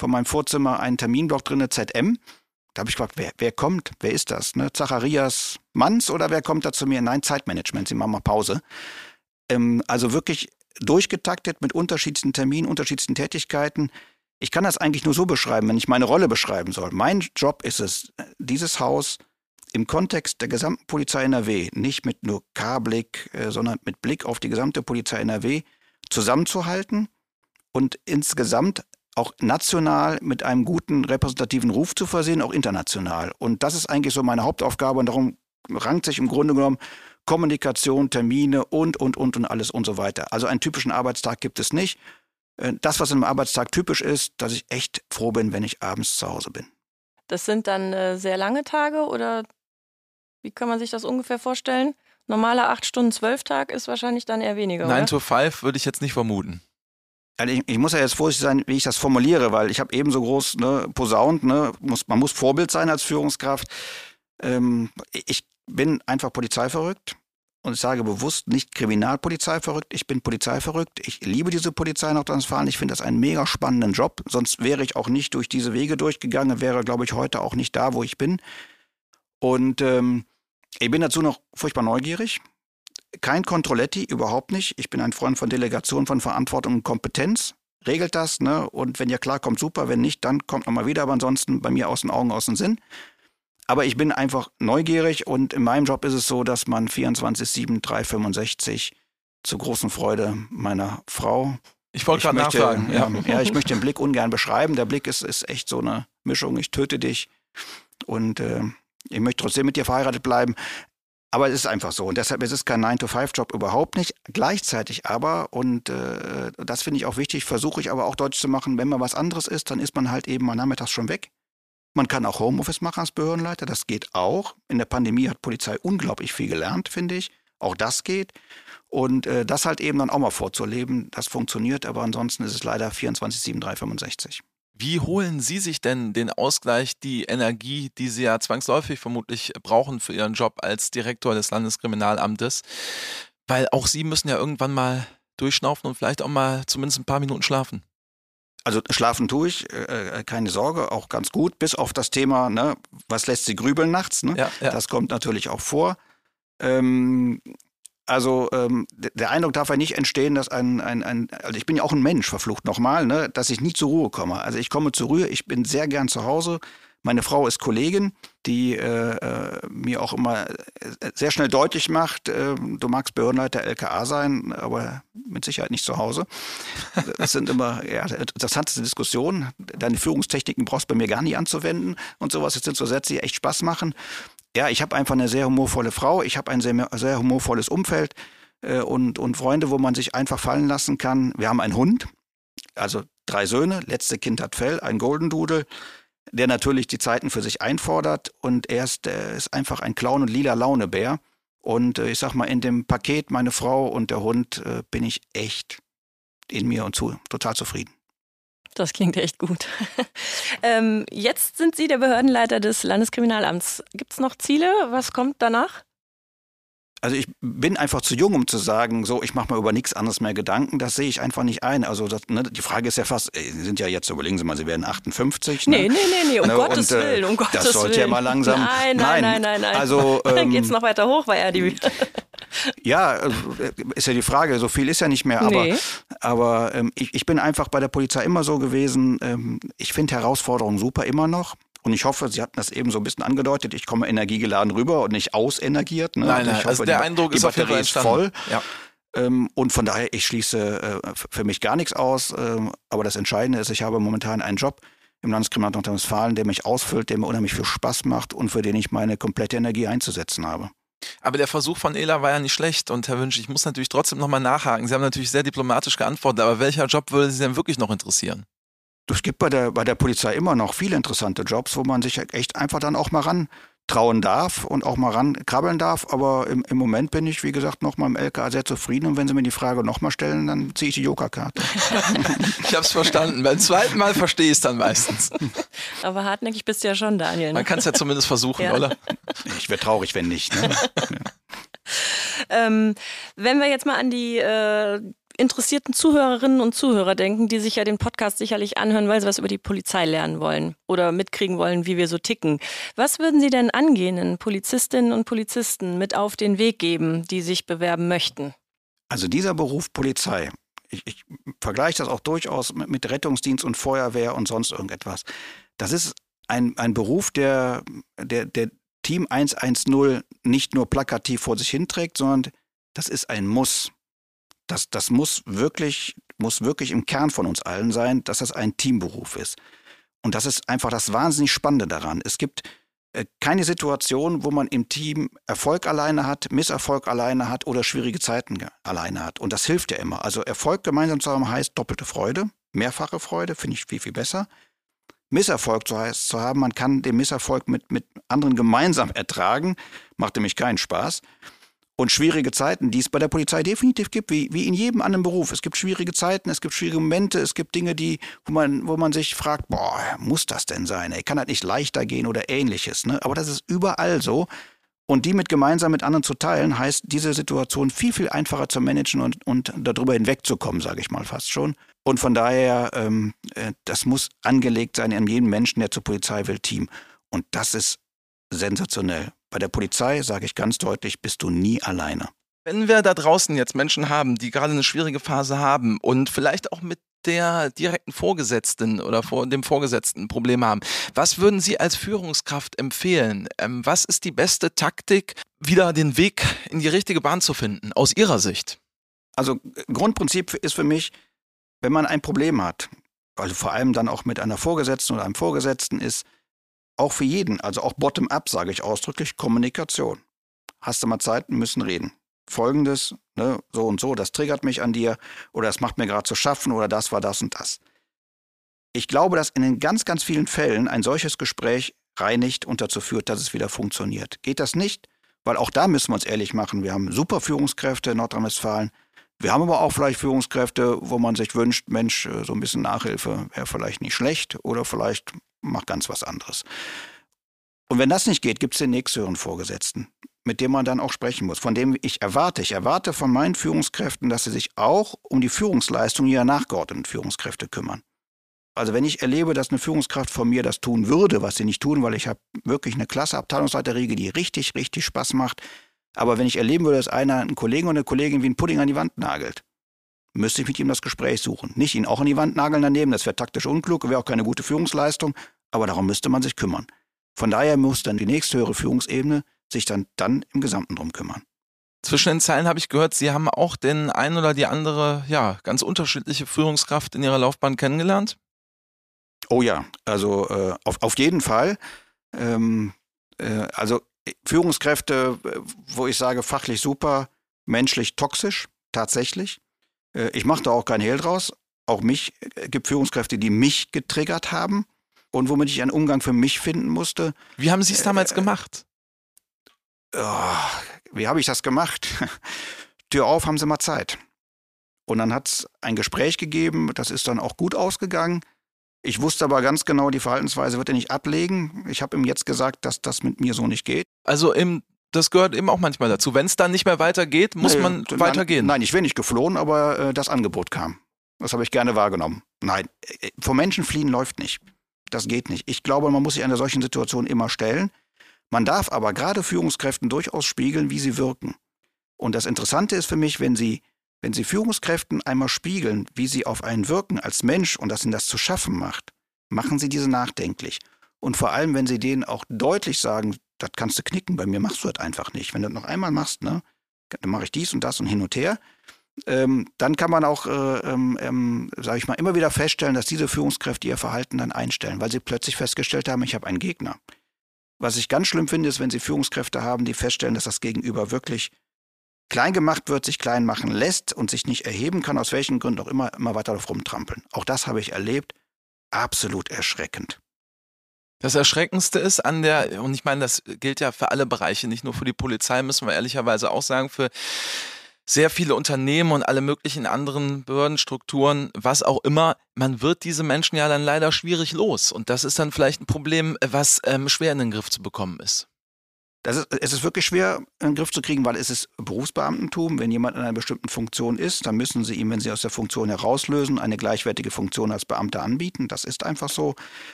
B: von meinem Vorzimmer einen Terminblock drin, ZM. Da habe ich gefragt, wer, wer, kommt? Wer ist das? Ne? Zacharias Manns oder wer kommt da zu mir? Nein, Zeitmanagement, Sie machen mal Pause. Ähm, also wirklich durchgetaktet mit unterschiedlichen Terminen, unterschiedlichen Tätigkeiten. Ich kann das eigentlich nur so beschreiben, wenn ich meine Rolle beschreiben soll. Mein Job ist es, dieses Haus im Kontext der gesamten Polizei NRW, nicht mit nur K-Blick, äh, sondern mit Blick auf die gesamte Polizei NRW, zusammenzuhalten und insgesamt auch national mit einem guten repräsentativen Ruf zu versehen, auch international. Und das ist eigentlich so meine Hauptaufgabe und darum rankt sich im Grunde genommen Kommunikation, Termine und, und, und und alles und so weiter. Also einen typischen Arbeitstag gibt es nicht. Äh, das, was im Arbeitstag typisch ist, dass ich echt froh bin, wenn ich abends zu Hause bin.
C: Das sind dann äh, sehr lange Tage oder wie kann man sich das ungefähr vorstellen? Normaler 8 Stunden 12 Tag ist wahrscheinlich dann eher weniger.
A: 9 to 5 würde ich jetzt nicht vermuten.
B: Also ich, ich, muss ja jetzt vorsichtig sein, wie ich das formuliere, weil ich habe eben so groß ne, posaunt, ne, muss, man muss Vorbild sein als Führungskraft. Ähm, ich bin einfach polizeiverrückt und ich sage bewusst nicht Kriminalpolizeiverrückt, ich bin polizeiverrückt. Ich liebe diese Polizei Nordrhein-Westfalen, ich finde das einen mega spannenden Job, sonst wäre ich auch nicht durch diese Wege durchgegangen, wäre, glaube ich, heute auch nicht da, wo ich bin. Und ähm, ich bin dazu noch furchtbar neugierig kein Controletti, überhaupt nicht. Ich bin ein Freund von Delegation von Verantwortung und Kompetenz. Regelt das, ne? Und wenn ihr klarkommt, super. Wenn nicht, dann kommt nochmal wieder. Aber ansonsten bei mir aus den Augen, aus dem Sinn. Aber ich bin einfach neugierig und in meinem Job ist es so, dass man 24, 7, 365 zur großen Freude meiner Frau.
A: Ich wollte gerade nachfragen.
B: Ja. ja, ich möchte den Blick ungern beschreiben. Der Blick ist, ist echt so eine Mischung. Ich töte dich und äh, ich möchte trotzdem mit dir verheiratet bleiben. Aber es ist einfach so. Und deshalb ist es kein 9-to-5-Job überhaupt nicht. Gleichzeitig aber, und äh, das finde ich auch wichtig, versuche ich aber auch deutlich zu machen, wenn man was anderes ist, dann ist man halt eben mal nachmittags schon weg. Man kann auch Homeoffice machen als Behördenleiter, das geht auch. In der Pandemie hat Polizei unglaublich viel gelernt, finde ich. Auch das geht. Und äh, das halt eben dann auch mal vorzuleben, das funktioniert, aber ansonsten ist es leider 24, 7, 3, 65.
A: Wie holen Sie sich denn den Ausgleich, die Energie, die Sie ja zwangsläufig vermutlich brauchen für Ihren Job als Direktor des Landeskriminalamtes? Weil auch Sie müssen ja irgendwann mal durchschnaufen und vielleicht auch mal zumindest ein paar Minuten schlafen.
B: Also schlafen tue ich, äh, äh keine Sorge, auch ganz gut, bis auf das Thema, ne, was lässt sie grübeln nachts, ne? Ja, ja. Das kommt natürlich auch vor. Ähm, also ähm, der Eindruck darf ja nicht entstehen, dass ein, ein, ein also ich bin ja auch ein Mensch, verflucht nochmal, ne, dass ich nie zur Ruhe komme. Also ich komme zur Ruhe, ich bin sehr gern zu Hause. Meine Frau ist Kollegin, die äh, äh mir auch immer äh, sehr schnell deutlich macht, äh, du magst Behördenleiter LKA sein, aber mit Sicherheit nicht zu Hause. Das sind immer ja, interessante Diskussionen. Deine Führungstechniken brauchst du bei mir gar nicht anzuwenden und sowas. Das sind so Sätze, die echt Spaß machen. Ja, ich habe einfach eine sehr humorvolle Frau, ich habe ein sehr, sehr humorvolles Umfeld äh, und, und Freunde, wo man sich einfach fallen lassen kann. Wir haben einen Hund, also drei Söhne, letzte Kind hat Fell, ein Golden Doodle, der natürlich die Zeiten für sich einfordert und er ist, äh, ist einfach ein Clown und lila Launebär. Und äh, ich sag mal, in dem Paket meine Frau und der Hund äh, bin ich echt in mir und zu, total zufrieden.
C: Das klingt echt gut. ähm, jetzt sind Sie der Behördenleiter des Landeskriminalamts. Gibt es noch Ziele? Was kommt danach?
B: Also ich bin einfach zu jung, um zu sagen, so, ich mache mir über nichts anderes mehr Gedanken. Das sehe ich einfach nicht ein. Also das, ne, die Frage ist ja fast, Sie sind ja jetzt, überlegen Sie mal, Sie werden 58.
C: Ne? Nee, nee, nee, nee, um ne? Gottes Und, äh, Willen, um Gottes
B: Das sollte
C: Willen.
B: ja mal langsam...
C: Nein, nein, nein, nein, nein. nein.
B: Also,
C: ähm, Dann geht es noch weiter hoch bei RDB.
B: Ja, äh, ist ja die Frage, so viel ist ja nicht mehr, aber, nee. aber ähm, ich, ich bin einfach bei der Polizei immer so gewesen, ähm, ich finde Herausforderungen super immer noch. Und ich hoffe, Sie hatten das eben so ein bisschen angedeutet, ich komme energiegeladen rüber und nicht ausenergiert.
A: Ne? Nein, nein,
B: ich
A: hoffe, also der die, Eindruck
B: die
A: ist
B: Batterie
A: ist
B: voll. Ja. Ähm, und von daher, ich schließe äh, für mich gar nichts aus. Ähm, aber das Entscheidende ist, ich habe momentan einen Job im Landeskriminalamt Nordrhein-Westfalen, der mich ausfüllt, der mir unheimlich viel Spaß macht und für den ich meine komplette Energie einzusetzen habe.
A: Aber der Versuch von Ela war ja nicht schlecht. Und Herr Wünsch, ich muss natürlich trotzdem nochmal nachhaken. Sie haben natürlich sehr diplomatisch geantwortet, aber welcher Job würde Sie denn wirklich noch interessieren?
B: Es gibt bei der, bei der Polizei immer noch viele interessante Jobs, wo man sich echt einfach dann auch mal ran trauen darf und auch mal ran krabbeln darf. Aber im, im Moment bin ich, wie gesagt, noch mal im LKA sehr zufrieden. Und wenn Sie mir die Frage noch mal stellen, dann ziehe ich die Jokerkarte.
A: ich habe es verstanden. Beim zweiten Mal verstehe ich es dann meistens.
C: Aber hartnäckig bist du ja schon, Daniel. Ne?
A: Man kann es ja zumindest versuchen, ja. oder?
B: Ich wäre traurig, wenn nicht. Ne? ja.
C: ähm, wenn wir jetzt mal an die äh, interessierten Zuhörerinnen und Zuhörer denken, die sich ja den Podcast sicherlich anhören, weil sie was über die Polizei lernen wollen oder mitkriegen wollen, wie wir so ticken. Was würden Sie denn angehenden Polizistinnen und Polizisten mit auf den Weg geben, die sich bewerben möchten?
B: Also dieser Beruf Polizei, ich, ich vergleiche das auch durchaus mit, mit, Rettungsdienst und Feuerwehr und sonst irgendetwas. Das ist ein, ein Beruf, der, der, der Team 110 nicht nur plakativ vor sich hinträgt, sondern das ist ein Muss. Das, das muss, wirklich, muss wirklich im Kern von uns allen sein, dass das ein Teamberuf ist. Und das ist einfach das wahnsinnig Spannende daran. Es gibt äh, keine Situation, wo man im Team Erfolg alleine hat, Misserfolg alleine hat oder schwierige Zeiten alleine hat. Und das hilft ja immer. Also Erfolg gemeinsam zu haben heißt doppelte Freude, mehrfache Freude, finde ich viel, viel besser. Misserfolg zu, heißt, zu haben, man kann den Misserfolg mit, mit anderen gemeinsam ertragen, macht nämlich keinen Spaß und schwierige Zeiten, die es bei der Polizei definitiv gibt, wie, wie in jedem anderen Beruf. Es gibt schwierige Zeiten, es gibt schwierige Momente, es gibt Dinge, die, wo man, wo man sich fragt, boah, muss das denn sein? Ey, kann das nicht leichter gehen oder ähnliches? Ne? Aber das ist überall so. Und die mit gemeinsam mit anderen zu teilen, heißt, diese Situation viel, viel einfacher zu managen und, und darüber hinwegzukommen, sage ich mal fast schon. Und von daher, ähm, äh, das muss angelegt sein in jedem Menschen, der zur Polizei will, Team. Und das ist sensationell. Bei der Polizei sage ich ganz deutlich, bist du nie alleine.
A: Wenn wir da draußen jetzt Menschen haben, die gerade eine schwierige Phase haben und vielleicht auch mit der direkten Vorgesetzten oder vor dem Vorgesetzten Probleme haben. Was würden Sie als Führungskraft empfehlen? Ähm, was ist die beste Taktik, wieder den Weg in die richtige Bahn zu finden, aus Ihrer Sicht?
B: Also Grundprinzip ist für mich, wenn man ein Problem hat, also vor allem dann auch mit einer Vorgesetzten oder einem Vorgesetzten ist, auch für jeden, also auch bottom-up, sage ich ausdrücklich, Kommunikation. Hast du mal Zeit, müssen reden. Folgendes, ne, so und so, das triggert mich an dir oder das macht mir gerade zu schaffen oder das war das und das. Ich glaube, dass in den ganz, ganz vielen Fällen ein solches Gespräch reinigt und dazu führt, dass es wieder funktioniert. Geht das nicht? Weil auch da müssen wir uns ehrlich machen. Wir haben super Führungskräfte in Nordrhein-Westfalen. Wir haben aber auch vielleicht Führungskräfte, wo man sich wünscht, Mensch, so ein bisschen Nachhilfe wäre vielleicht nicht schlecht oder vielleicht mach ganz was anderes. Und wenn das nicht geht, gibt es den nächsthöheren Vorgesetzten, mit dem man dann auch sprechen muss, von dem ich erwarte. Ich erwarte von meinen Führungskräften, dass sie sich auch um die Führungsleistung ihrer nachgeordneten Führungskräfte kümmern. Also wenn ich erlebe, dass eine Führungskraft von mir das tun würde, was sie nicht tun, weil ich habe wirklich eine klasse Abteilungsleiterriege, die richtig, richtig Spaß macht. Aber wenn ich erleben würde, dass einer einen Kollegen oder eine Kollegin wie ein Pudding an die Wand nagelt, müsste ich mit ihm das Gespräch suchen. Nicht ihn auch an die Wand nageln daneben, das wäre taktisch unklug, wäre auch keine gute Führungsleistung, aber darum müsste man sich kümmern. Von daher muss dann die nächsthöhere Führungsebene sich dann, dann im Gesamten drum kümmern.
A: Zwischen den Zeilen habe ich gehört, Sie haben auch den ein oder die andere, ja, ganz unterschiedliche Führungskraft in Ihrer Laufbahn kennengelernt?
B: Oh ja, also äh, auf, auf jeden Fall. Ähm, äh, also Führungskräfte, äh, wo ich sage, fachlich super, menschlich toxisch, tatsächlich. Äh, ich mache da auch kein Hehl draus. Auch mich äh, gibt Führungskräfte, die mich getriggert haben und womit ich einen Umgang für mich finden musste.
A: Wie haben Sie es damals äh, gemacht?
B: Oh, wie habe ich das gemacht? Tür auf, haben Sie mal Zeit. Und dann hat es ein Gespräch gegeben, das ist dann auch gut ausgegangen. Ich wusste aber ganz genau, die Verhaltensweise wird er nicht ablegen. Ich habe ihm jetzt gesagt, dass das mit mir so nicht geht.
A: Also im das gehört eben auch manchmal dazu. Wenn es dann nicht mehr weitergeht, muss nee, man
B: nein,
A: weitergehen.
B: Nein, ich wäre nicht geflohen, aber äh, das Angebot kam. Das habe ich gerne wahrgenommen. Nein, äh, vor Menschen fliehen läuft nicht. Das geht nicht. Ich glaube, man muss sich einer solchen Situation immer stellen. Man darf aber gerade Führungskräften durchaus spiegeln, wie sie wirken. Und das Interessante ist für mich, wenn Sie, wenn Sie Führungskräften einmal spiegeln, wie sie auf einen wirken als Mensch und das ihnen das zu schaffen macht, machen Sie diese nachdenklich. Und vor allem, wenn Sie denen auch deutlich sagen, das kannst du knicken, bei mir machst du das einfach nicht. Wenn du das noch einmal machst, ne, dann mache ich dies und das und hin und her. Ähm, dann kann man auch, äh, ähm, ähm sage ich mal, immer wieder feststellen, dass diese Führungskräfte ihr Verhalten dann einstellen, weil sie plötzlich festgestellt haben, ich habe einen Gegner. Was ich ganz schlimm finde, ist, wenn sie Führungskräfte haben, die feststellen, dass das Gegenüber wirklich klein gemacht wird, sich klein machen lässt und sich nicht erheben kann, aus welchen Gründen auch immer, immer weiter darauf rumtrampeln. Auch das habe ich erlebt. Absolut erschreckend.
A: Das Erschreckendste ist an der, und ich meine, das gilt ja für alle Bereiche, nicht nur für die Polizei, müssen wir ehrlicherweise auch sagen, für sehr viele Unternehmen und alle möglichen anderen Behördenstrukturen, was auch immer, man wird diese Menschen ja dann leider schwierig los. Und das ist dann vielleicht ein Problem, was ähm, schwer in den Griff zu bekommen ist.
B: Das ist, es ist wirklich schwer in den Griff zu kriegen, weil es ist Berufsbeamtentum. Wenn jemand in einer bestimmten Funktion ist, dann müssen Sie ihm, wenn Sie aus der Funktion herauslösen, eine gleichwertige Funktion als Beamter anbieten. Das ist einfach so.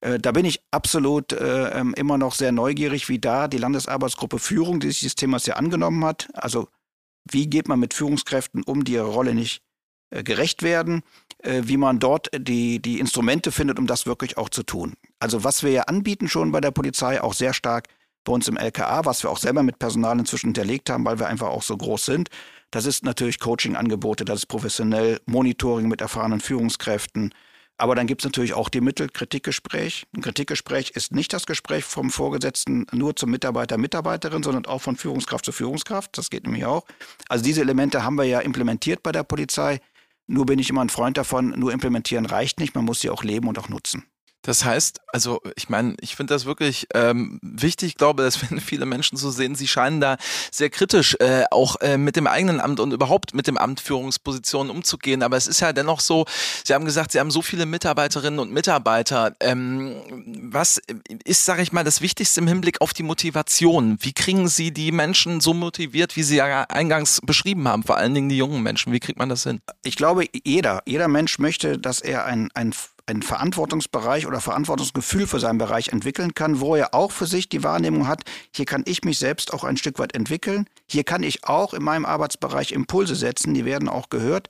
B: Äh, da bin ich absolut äh, ähm, immer noch sehr neugierig, wie da die Landesarbeitsgruppe Führung, die sich des Themas ja angenommen hat, also wie geht man mit Führungskräften um, die ihrer Rolle nicht äh, gerecht werden, äh, wie man dort die, die Instrumente findet, um das wirklich auch zu tun. Also was wir ja anbieten schon bei der Polizei, auch sehr stark bei uns im LKA, was wir auch selber mit Personal inzwischen hinterlegt haben, weil wir einfach auch so groß sind. Das ist natürlich Coaching-Angebote, das ist professionell, Monitoring mit erfahrenen Führungskräften, aber dann gibt es natürlich auch die Mittel Kritikgespräch. Ein Kritikgespräch ist nicht das Gespräch vom Vorgesetzten nur zum Mitarbeiter, Mitarbeiterin, sondern auch von Führungskraft zu Führungskraft. Das geht nämlich auch. Also diese Elemente haben wir ja implementiert bei der Polizei. Nur bin ich immer ein Freund davon, nur implementieren reicht nicht, man muss sie auch leben und auch nutzen.
A: Das heißt, also ich meine, ich finde das wirklich ähm, wichtig. Ich glaube, das werden viele Menschen so sehen. Sie scheinen da sehr kritisch äh, auch äh, mit dem eigenen Amt und überhaupt mit dem Amt Führungspositionen umzugehen. Aber es ist ja dennoch so, Sie haben gesagt, Sie haben so viele Mitarbeiterinnen und Mitarbeiter. Ähm, was ist, sage ich mal, das Wichtigste im Hinblick auf die Motivation? Wie kriegen Sie die Menschen so motiviert, wie Sie ja eingangs beschrieben haben, vor allen Dingen die jungen Menschen? Wie kriegt man das hin?
B: Ich glaube, jeder, jeder Mensch möchte, dass er ein, ein einen Verantwortungsbereich oder Verantwortungsgefühl für seinen Bereich entwickeln kann, wo er auch für sich die Wahrnehmung hat, hier kann ich mich selbst auch ein Stück weit entwickeln, hier kann ich auch in meinem Arbeitsbereich Impulse setzen, die werden auch gehört.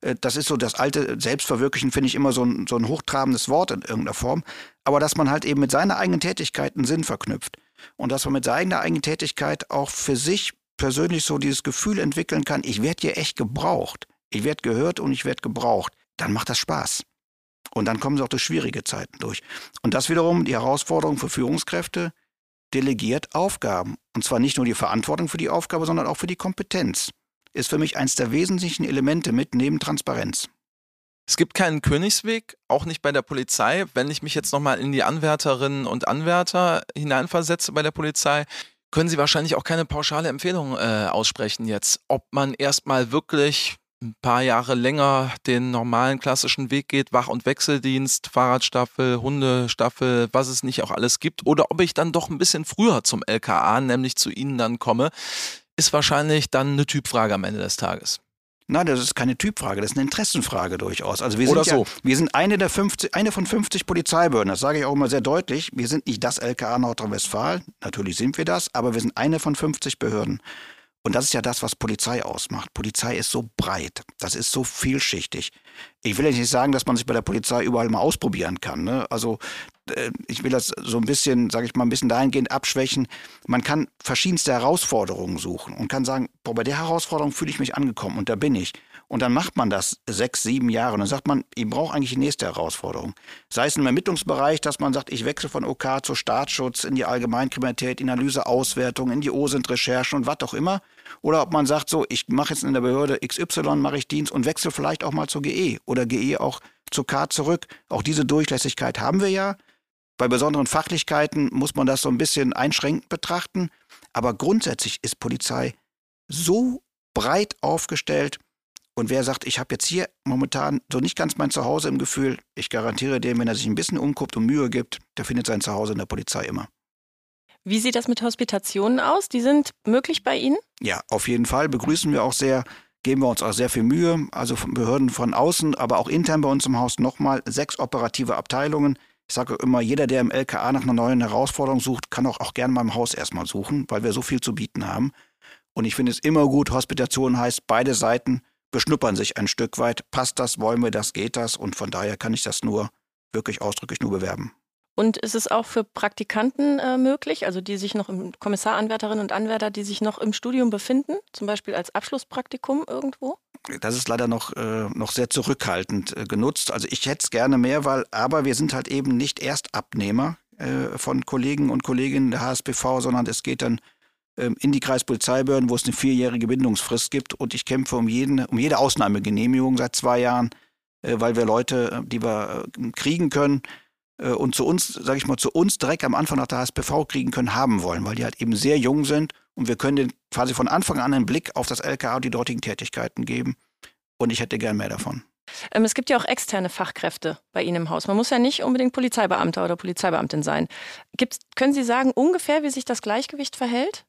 B: Äh, das ist so das alte Selbstverwirklichen, finde ich immer so ein, so ein hochtrabendes Wort in irgendeiner Form. Aber dass man halt eben mit seiner eigenen Tätigkeit einen Sinn verknüpft. Und dass man mit seiner eigenen Tätigkeit auch für sich persönlich so dieses Gefühl entwickeln kann, ich werde hier echt gebraucht. Ich werde gehört und ich werde gebraucht. Dann macht das Spaß. Und dann kommen sie auch durch schwierige Zeiten durch. Und das wiederum die Herausforderung für Führungskräfte, delegiert Aufgaben. Und zwar nicht nur die Verantwortung für die Aufgabe, sondern auch für die Kompetenz. Ist für mich eines der wesentlichen Elemente mit neben Transparenz.
A: Es gibt keinen Königsweg, auch nicht bei der Polizei. Wenn ich mich jetzt nochmal in die Anwärterinnen und Anwärter hineinversetze bei der Polizei, können Sie wahrscheinlich auch keine pauschale Empfehlung äh, aussprechen jetzt, ob man erstmal wirklich ein paar Jahre länger den normalen klassischen Weg geht, Wach- und Wechseldienst, Fahrradstaffel, Hundestaffel, was es nicht auch alles gibt, oder ob ich dann doch ein bisschen früher zum LKA, nämlich zu Ihnen dann komme, ist wahrscheinlich dann eine Typfrage am Ende des Tages.
B: Nein, das ist keine Typfrage, das ist eine Interessenfrage durchaus. Also wir Oder sind so. wir sind eine der 50, eine von 50 Polizeibehörden. Das sage ich auch immer sehr deutlich. Wir sind nicht das LKA Nordrhein-Westfalen. Natürlich sind wir das, aber wir sind eine von 50 Behörden. Und das ist ja das, was Polizei ausmacht. Polizei ist so breit, das ist so vielschichtig. Ich will ja nicht sagen, dass man sich bei der Polizei überall mal ausprobieren kann. Ne? Also äh, ich will das so ein bisschen, sage ich mal, ein bisschen dahingehend abschwächen. Man kann verschiedenste Herausforderungen suchen und kann sagen, boah, bei der Herausforderung fühle ich mich angekommen und da bin ich. Und dann macht man das sechs, sieben Jahre und dann sagt man, ich brauche eigentlich die nächste Herausforderung. Sei es im Ermittlungsbereich, dass man sagt, ich wechsle von OK zu Staatsschutz in die Allgemeinkriminalität, in Analyse, Auswertung, in die OSINT-Recherchen und was auch immer. Oder ob man sagt, so, ich mache jetzt in der Behörde XY, mache ich Dienst und wechsle vielleicht auch mal zur GE oder GE auch zu K zurück. Auch diese Durchlässigkeit haben wir ja. Bei besonderen Fachlichkeiten muss man das so ein bisschen einschränkend betrachten. Aber grundsätzlich ist Polizei so breit aufgestellt, und wer sagt, ich habe jetzt hier momentan so nicht ganz mein Zuhause im Gefühl, ich garantiere dem, wenn er sich ein bisschen umguckt und Mühe gibt, der findet sein Zuhause in der Polizei immer.
C: Wie sieht das mit Hospitationen aus? Die sind möglich bei Ihnen?
B: Ja, auf jeden Fall. Begrüßen wir auch sehr, geben wir uns auch sehr viel Mühe. Also von Behörden von außen, aber auch intern bei uns im Haus nochmal sechs operative Abteilungen. Ich sage immer, jeder, der im LKA nach einer neuen Herausforderung sucht, kann auch, auch gerne mal im Haus erstmal suchen, weil wir so viel zu bieten haben. Und ich finde es immer gut, Hospitation heißt, beide Seiten beschnuppern sich ein Stück weit. Passt das, wollen wir das, geht das? Und von daher kann ich das nur wirklich ausdrücklich nur bewerben.
C: Und ist es auch für Praktikanten äh, möglich, also die sich noch im Kommissaranwärterinnen und Anwärter, die sich noch im Studium befinden, zum Beispiel als Abschlusspraktikum irgendwo?
B: Das ist leider noch, äh, noch sehr zurückhaltend äh, genutzt. Also ich hätte es gerne mehr, weil, aber wir sind halt eben nicht Erstabnehmer äh, von Kollegen und Kolleginnen der HSBV, sondern es geht dann in die Kreispolizeibehörden, wo es eine vierjährige Bindungsfrist gibt. Und ich kämpfe um, jeden, um jede Ausnahmegenehmigung seit zwei Jahren, äh, weil wir Leute, äh, die wir kriegen können, äh, und zu uns, sage ich mal, zu uns direkt am Anfang nach der HSPV kriegen können, haben wollen, weil die halt eben sehr jung sind und wir können denen quasi von Anfang an einen Blick auf das LKA und die dortigen Tätigkeiten geben. Und ich hätte gern mehr davon.
C: Ähm, es gibt ja auch externe Fachkräfte bei Ihnen im Haus. Man muss ja nicht unbedingt Polizeibeamter oder Polizeibeamtin sein. Gibt's, können Sie sagen ungefähr, wie sich das Gleichgewicht verhält?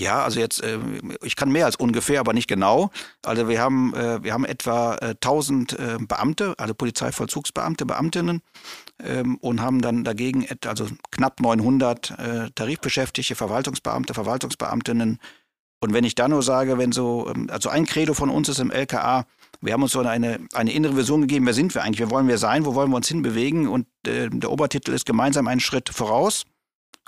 B: Ja, also jetzt, äh, ich kann mehr als ungefähr, aber nicht genau. Also wir haben, äh, wir haben etwa 1000 äh, Beamte, also Polizeivollzugsbeamte, Beamtinnen ähm, und haben dann dagegen also knapp 900 Tarifbeschäftigte, Verwaltungsbeamte, Verwaltungsbeamtinnen. Und wenn ich da nur sage, wenn so, ähm, also ein Credo von uns ist im LKA, wir haben uns so eine, eine innere Vision gegeben, wer sind wir eigentlich, wer wollen wir sein, wo wollen wir uns hinbewegen und der Obertitel ist gemeinsam einen Schritt voraus.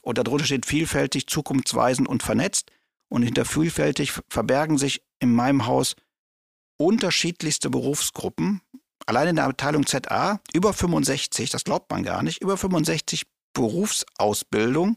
B: Und darunter steht vielfältig, zukunftsweisend und vernetzt. Und hinter vielfältig verbergen sich in meinem Haus unterschiedlichste Berufsgruppen. Allein in der Abteilung ZA über 65, das glaubt man gar nicht, über 65 Berufsausbildung,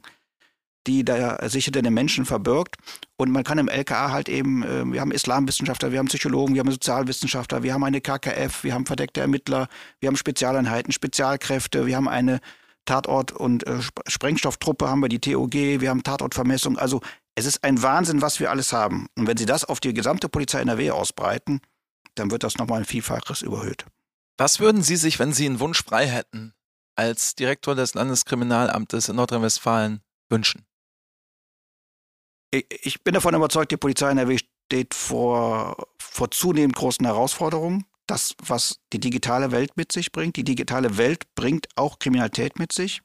B: die da sich hinter den Menschen verbirgt. Und man kann im LKA halt eben, äh, wir haben Islamwissenschaftler, wir haben Psychologen, wir haben Sozialwissenschaftler, wir haben eine KKF, wir haben verdeckte Ermittler, wir haben Spezialeinheiten, Spezialkräfte, wir haben eine Tatort- und äh, Sprengstofftruppe, haben wir die TOG, wir haben Tatortvermessung. Also es ist ein Wahnsinn, was wir alles haben. Und wenn Sie das auf die gesamte Polizei NRW ausbreiten, dann wird das nochmal ein Vielfaches überhöht.
A: Was würden Sie sich, wenn Sie einen Wunsch frei hätten, als Direktor des Landeskriminalamtes in Nordrhein-Westfalen wünschen?
B: Ich bin davon überzeugt, die Polizei NRW steht vor, vor zunehmend großen Herausforderungen. Das, was die digitale Welt mit sich bringt. Die digitale Welt bringt auch Kriminalität mit sich.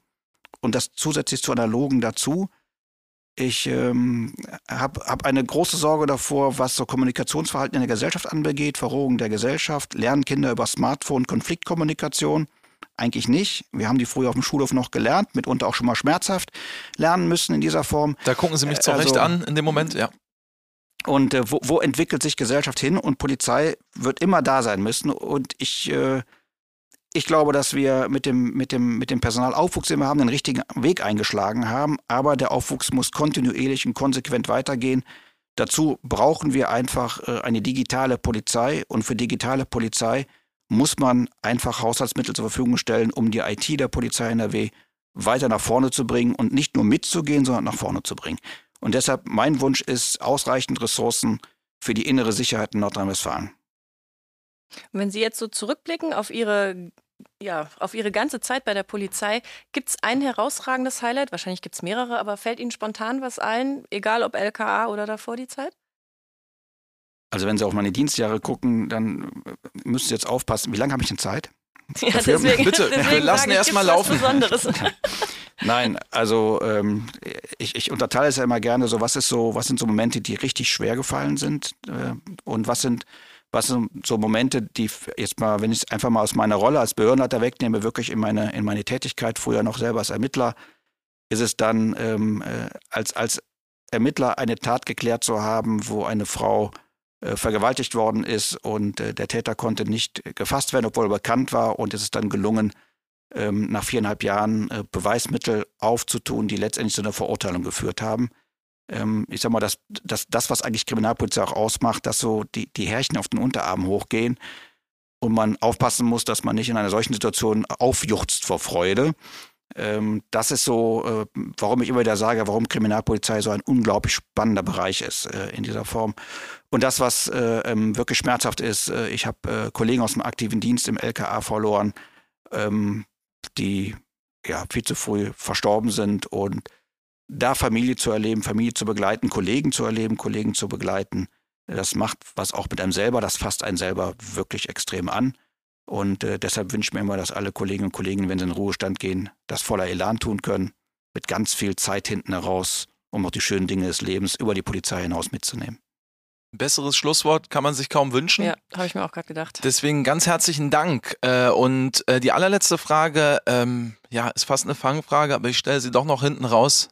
B: Und das zusätzlich zu analogen dazu. Ich ähm, habe hab eine große Sorge davor, was so Kommunikationsverhalten in der Gesellschaft anbegeht, Verrohung der Gesellschaft. Lernen Kinder über Smartphone Konfliktkommunikation? Eigentlich nicht. Wir haben die früher auf dem Schulhof noch gelernt, mitunter auch schon mal schmerzhaft lernen müssen in dieser Form.
A: Da gucken Sie mich zu Recht also, an in dem Moment, ja.
B: Und äh, wo, wo entwickelt sich Gesellschaft hin? Und Polizei wird immer da sein müssen. Und ich äh, ich glaube, dass wir mit dem, mit, dem, mit dem Personalaufwuchs, den wir haben, den richtigen Weg eingeschlagen haben. Aber der Aufwuchs muss kontinuierlich und konsequent weitergehen. Dazu brauchen wir einfach äh, eine digitale Polizei. Und für digitale Polizei muss man einfach Haushaltsmittel zur Verfügung stellen, um die IT der Polizei NRW weiter nach vorne zu bringen und nicht nur mitzugehen, sondern nach vorne zu bringen. Und deshalb mein Wunsch ist ausreichend Ressourcen für die innere Sicherheit in Nordrhein-Westfalen.
C: Wenn Sie jetzt so zurückblicken auf Ihre, ja, auf Ihre ganze Zeit bei der Polizei, gibt es ein herausragendes Highlight? Wahrscheinlich gibt es mehrere, aber fällt Ihnen spontan was ein, egal ob LKA oder davor die Zeit?
B: Also wenn Sie auf meine Dienstjahre gucken, dann müssen Sie jetzt aufpassen. Wie lange habe ich denn Zeit?
C: Ja, deswegen,
A: Bitte,
C: deswegen
A: wir lassen erstmal laufen.
C: Besonderes.
B: Nein, also ähm, ich, ich unterteile es ja immer gerne so, was ist so, was sind so Momente, die richtig schwer gefallen sind äh, und was sind was sind so Momente, die jetzt mal, wenn ich es einfach mal aus meiner Rolle als Behördenleiter wegnehme, wirklich in meine, in meine Tätigkeit, früher noch selber als Ermittler, ist es dann ähm, äh, als, als Ermittler eine Tat geklärt zu haben, wo eine Frau äh, vergewaltigt worden ist und äh, der Täter konnte nicht gefasst werden, obwohl er bekannt war und es ist dann gelungen, ähm, nach viereinhalb Jahren äh, Beweismittel aufzutun, die letztendlich zu einer Verurteilung geführt haben ähm, ich sag mal, das, das, das, was eigentlich Kriminalpolizei auch ausmacht, dass so die, die Härchen auf den Unterarm hochgehen und man aufpassen muss, dass man nicht in einer solchen Situation aufjuchzt vor Freude. Ähm, das ist so, äh, warum ich immer wieder sage, warum Kriminalpolizei so ein unglaublich spannender Bereich ist äh, in dieser Form. Und das, was äh, ähm, wirklich schmerzhaft ist, äh, ich habe äh, Kollegen aus dem aktiven Dienst im LKA verloren, ähm, die ja viel zu früh verstorben sind und da Familie zu erleben, Familie zu begleiten, Kollegen zu erleben, Kollegen zu begleiten, das macht was auch mit einem selber, das fasst einen selber wirklich extrem an. Und äh, deshalb wünsche ich mir immer, dass alle Kolleginnen und Kollegen, wenn sie in den Ruhestand gehen, das voller Elan tun können, mit ganz viel Zeit hinten heraus, um auch die schönen Dinge des Lebens über die Polizei hinaus mitzunehmen.
A: Besseres Schlusswort kann man sich kaum wünschen.
C: Ja, habe ich mir auch gerade gedacht.
A: Deswegen ganz herzlichen Dank. Äh, und äh, die allerletzte Frage, ähm, ja, ist fast eine Fangfrage, aber ich stelle sie doch noch hinten raus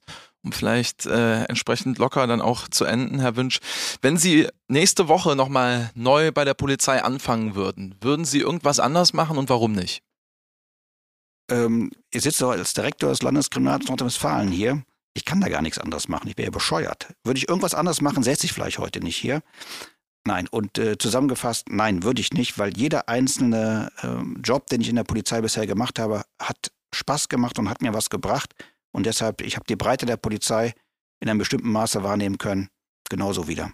A: vielleicht äh, entsprechend locker dann auch zu enden, Herr Wünsch. Wenn Sie nächste Woche nochmal neu bei der Polizei anfangen würden, würden Sie irgendwas anders machen und warum nicht?
B: Ähm, ich sitze als Direktor des Landeskriminalamts Nordrhein-Westfalen hier. Ich kann da gar nichts anderes machen. Ich wäre ja bescheuert. Würde ich irgendwas anderes machen, säße ich vielleicht heute nicht hier. Nein, und äh, zusammengefasst, nein, würde ich nicht, weil jeder einzelne äh, Job, den ich in der Polizei bisher gemacht habe, hat Spaß gemacht und hat mir was gebracht. Und deshalb, ich habe die Breite der Polizei in einem bestimmten Maße wahrnehmen können. Genauso wieder.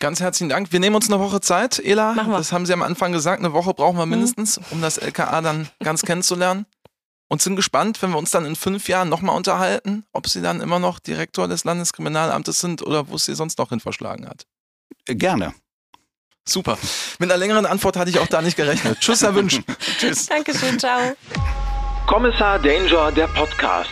A: Ganz herzlichen Dank. Wir nehmen uns eine Woche Zeit, Ela.
C: Machen wir.
A: Das haben Sie am Anfang gesagt. Eine Woche brauchen wir mindestens, um das LKA dann ganz kennenzulernen. Und sind gespannt, wenn wir uns dann in fünf Jahren nochmal unterhalten, ob Sie dann immer noch Direktor des Landeskriminalamtes sind oder wo es Sie sonst noch hin verschlagen hat.
B: Äh, Gerne.
A: Super. Mit einer längeren Antwort hatte ich auch da nicht gerechnet. Tschüss, Herr Wünsch.
B: Tschüss.
C: Dankeschön, ciao.
D: Kommissar Danger, der Podcast.